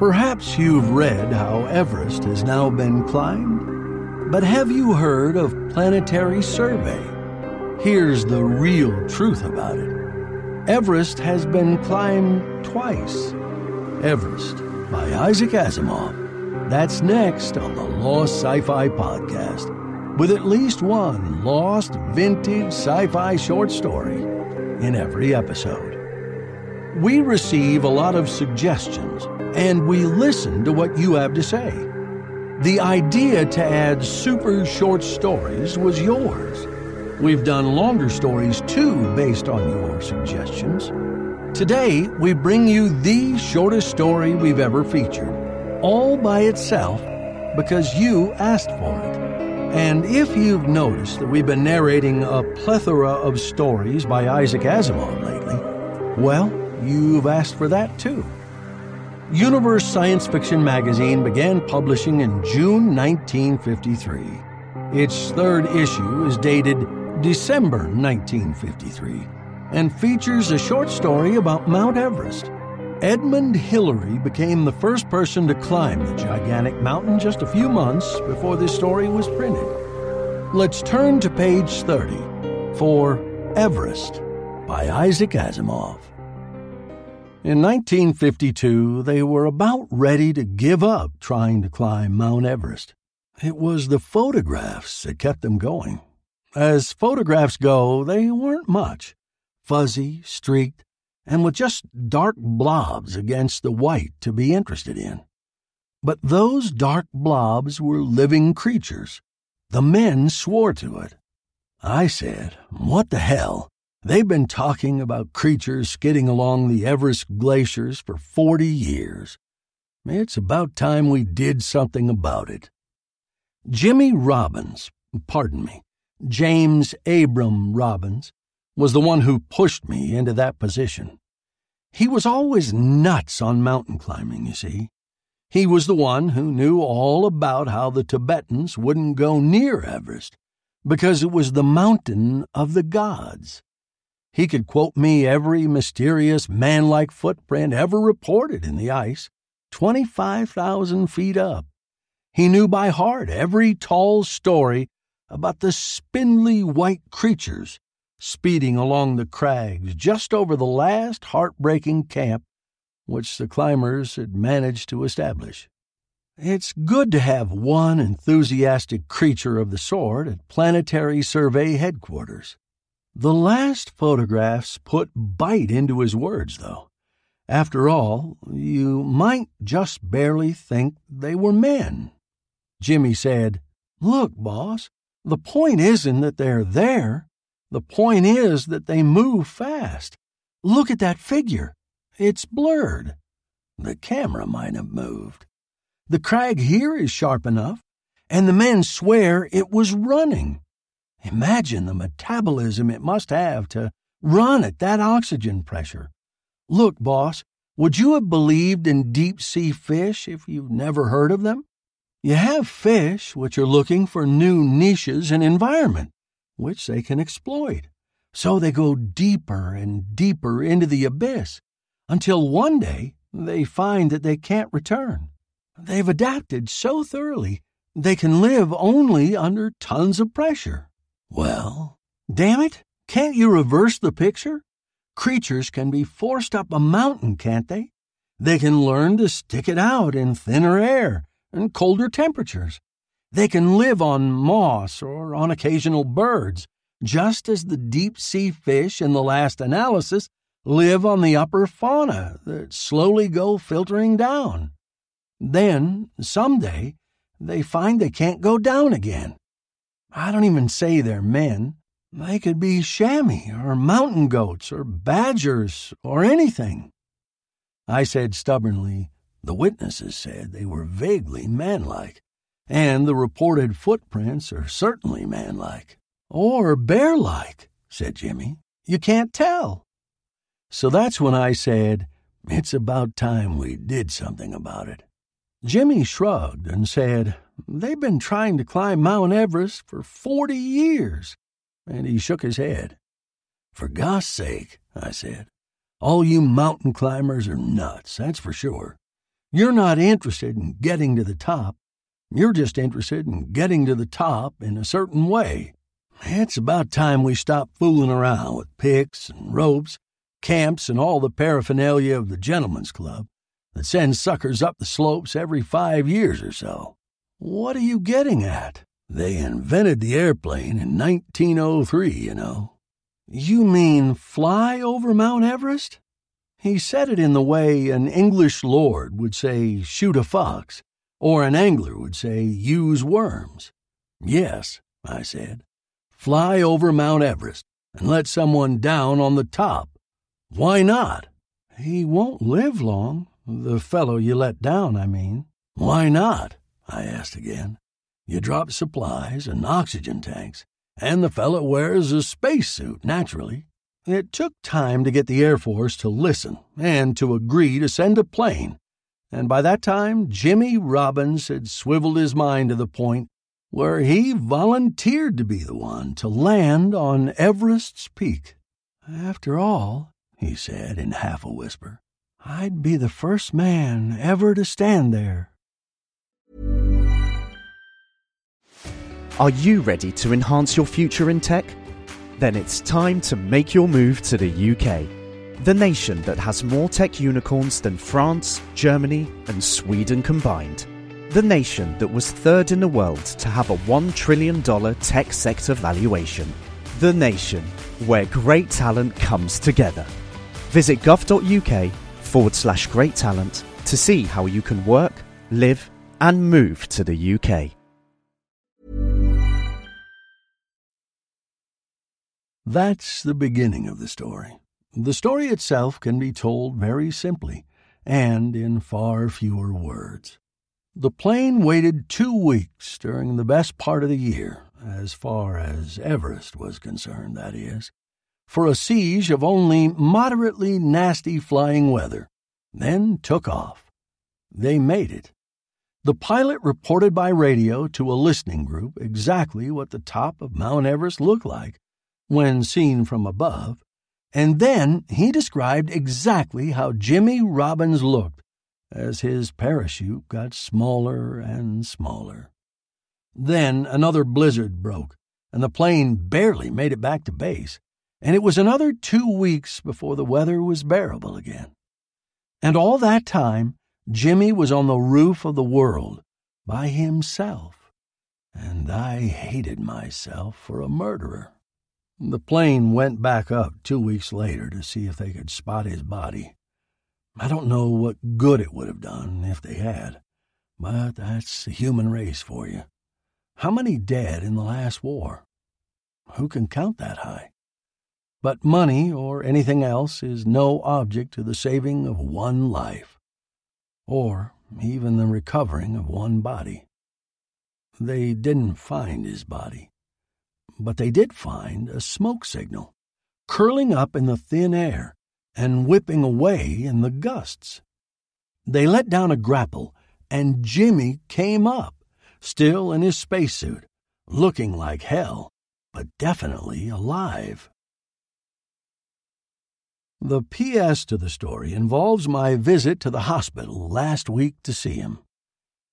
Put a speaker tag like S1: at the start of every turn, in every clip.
S1: Perhaps you've read how Everest has now been climbed, but have you heard of Planetary Survey? Here's the real truth about it Everest has been climbed twice. Everest by Isaac Asimov. That's next on the Lost Sci Fi Podcast, with at least one lost vintage sci fi short story in every episode. We receive a lot of suggestions and we listen to what you have to say. The idea to add super short stories was yours. We've done longer stories too based on your suggestions. Today, we bring you the shortest story we've ever featured, all by itself because you asked for it. And if you've noticed that we've been narrating a plethora of stories by Isaac Asimov lately, well, you've asked for that too. Universe Science Fiction magazine began publishing in June 1953. Its third issue is dated December 1953 and features a short story about Mount Everest. Edmund Hillary became the first person to climb the gigantic mountain just a few months before this story was printed. Let's turn to page 30 for Everest by Isaac Asimov. In 1952, they were about ready to give up trying to climb Mount Everest. It was the photographs that kept them going. As photographs go, they weren't much fuzzy, streaked, and with just dark blobs against the white to be interested in. But those dark blobs were living creatures. The men swore to it. I said, What the hell? They've been talking about creatures skidding along the Everest glaciers for 40 years. It's about time we did something about it. Jimmy Robbins, pardon me, James Abram Robbins, was the one who pushed me into that position. He was always nuts on mountain climbing, you see. He was the one who knew all about how the Tibetans wouldn't go near Everest because it was the mountain of the gods. He could quote me every mysterious man like footprint ever reported in the ice, 25,000 feet up. He knew by heart every tall story about the spindly white creatures speeding along the crags just over the last heartbreaking camp which the climbers had managed to establish. It's good to have one enthusiastic creature of the sort at Planetary Survey headquarters. The last photographs put bite into his words, though. After all, you might just barely think they were men. Jimmy said, Look, boss, the point isn't that they're there. The point is that they move fast. Look at that figure. It's blurred. The camera might have moved. The crag here is sharp enough, and the men swear it was running. Imagine the metabolism it must have to run at that oxygen pressure. Look, boss, would you have believed in deep sea fish if you've never heard of them? You have fish which are looking for new niches and environment, which they can exploit. So they go deeper and deeper into the abyss until one day they find that they can't return. They've adapted so thoroughly they can live only under tons of pressure. Well, damn it, can't you reverse the picture? Creatures can be forced up a mountain, can't they? They can learn to stick it out in thinner air and colder temperatures. They can live on moss or on occasional birds, just as the deep sea fish in the last analysis live on the upper fauna that slowly go filtering down. Then, someday, they find they can't go down again. I don't even say they're men. They could be chamois or mountain goats or badgers or anything. I said stubbornly, the witnesses said they were vaguely manlike, and the reported footprints are certainly manlike. Or bear like, said Jimmy. You can't tell. So that's when I said, it's about time we did something about it. Jimmy shrugged and said, They've been trying to climb Mount Everest for forty years. And he shook his head. For gosh sake, I said, all you mountain climbers are nuts, that's for sure. You're not interested in getting to the top. You're just interested in getting to the top in a certain way. It's about time we stop fooling around with picks and ropes, camps, and all the paraphernalia of the gentleman's club that sends suckers up the slopes every five years or so. What are you getting at? They invented the airplane in 1903, you know. You mean fly over Mount Everest? He said it in the way an English lord would say shoot a fox, or an angler would say use worms. Yes, I said. Fly over Mount Everest and let someone down on the top. Why not? He won't live long. The fellow you let down, I mean. Why not? I asked again. You drop supplies and oxygen tanks, and the fellow wears a spacesuit, naturally. It took time to get the Air Force to listen and to agree to send a plane, and by that time Jimmy Robbins had swiveled his mind to the point where he volunteered to be the one to land on Everest's peak. After all, he said in half a whisper, I'd be the first man ever to stand there.
S2: Are you ready to enhance your future in tech? Then it's time to make your move to the UK, the nation that has more tech unicorns than France, Germany, and Sweden combined. The nation that was third in the world to have a $1 trillion tech sector valuation. The nation where great talent comes together. Visit gov.uk forward slash great talent to see how you can work, live, and move to the UK.
S1: That's the beginning of the story. The story itself can be told very simply and in far fewer words. The plane waited two weeks during the best part of the year, as far as Everest was concerned, that is, for a siege of only moderately nasty flying weather, then took off. They made it. The pilot reported by radio to a listening group exactly what the top of Mount Everest looked like when seen from above, and then he described exactly how Jimmy Robbins looked as his parachute got smaller and smaller. Then another blizzard broke, and the plane barely made it back to base, and it was another two weeks before the weather was bearable again. And all that time, Jimmy was on the roof of the world by himself, and I hated myself for a murderer. The plane went back up two weeks later to see if they could spot his body. I don't know what good it would have done if they had, but that's the human race for you. How many dead in the last war? Who can count that high? But money or anything else is no object to the saving of one life, or even the recovering of one body. They didn't find his body, but they did find a smoke signal curling up in the thin air and whipping away in the gusts. They let down a grapple, and Jimmy came up, still in his spacesuit, looking like hell, but definitely alive. The P.S. to the story involves my visit to the hospital last week to see him.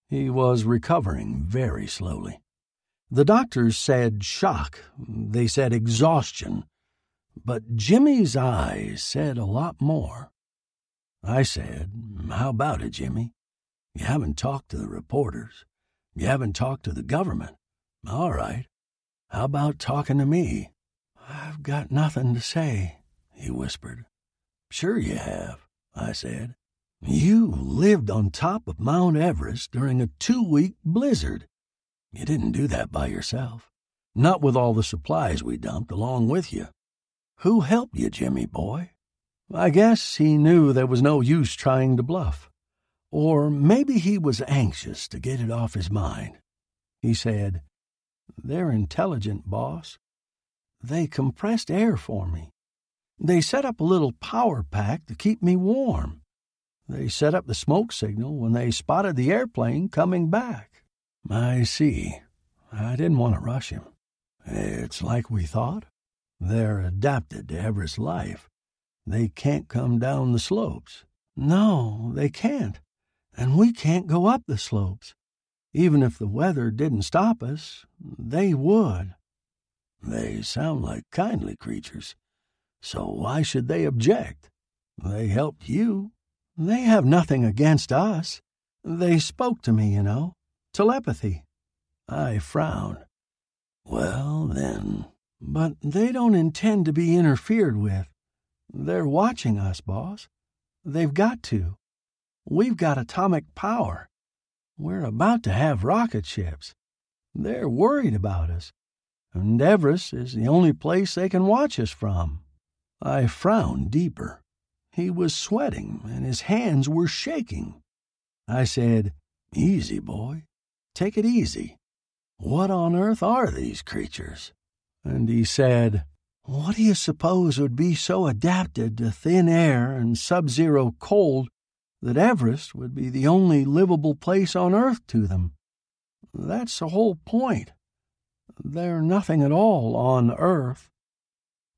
S1: He was recovering very slowly. The doctors said shock, they said exhaustion, but Jimmy's eyes said a lot more. I said, How about it, Jimmy? You haven't talked to the reporters. You haven't talked to the government. All right. How about talking to me? I've got nothing to say, he whispered. Sure you have, I said. You lived on top of Mount Everest during a two week blizzard. You didn't do that by yourself, not with all the supplies we dumped along with you. Who helped you, Jimmy boy? I guess he knew there was no use trying to bluff. Or maybe he was anxious to get it off his mind. He said, They're intelligent, boss. They compressed air for me. They set up a little power pack to keep me warm. They set up the smoke signal when they spotted the airplane coming back. I see. I didn't want to rush him. It's like we thought. They're adapted to Everest life. They can't come down the slopes. No, they can't. and we can't go up the slopes. Even if the weather didn't stop us, they would.
S3: They sound like kindly creatures, so why should they object? They helped you.
S1: They have nothing against us. They spoke to me, you know. Telepathy.
S3: I frowned. Well, then.
S1: But they don't intend to be interfered with. They're watching us, boss. They've got to. We've got atomic power. We're about to have rocket ships. They're worried about us. And Everest is the only place they can watch us from.
S3: I frowned deeper. He was sweating, and his hands were shaking. I said, Easy, boy. Take it easy. What on earth are these creatures?
S1: And he said, What do you suppose would be so adapted to thin air and sub zero cold that Everest would be the only livable place on Earth to them? That's the whole point. They're nothing at all on Earth.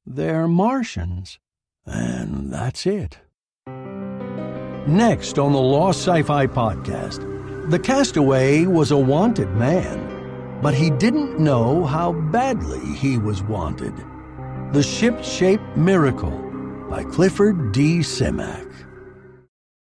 S1: They're Martians.
S3: And that's it.
S1: Next on the Lost Sci Fi podcast, the castaway was a wanted man, but he didn't know how badly he was wanted. The ShipShape Miracle by Clifford D. Simak.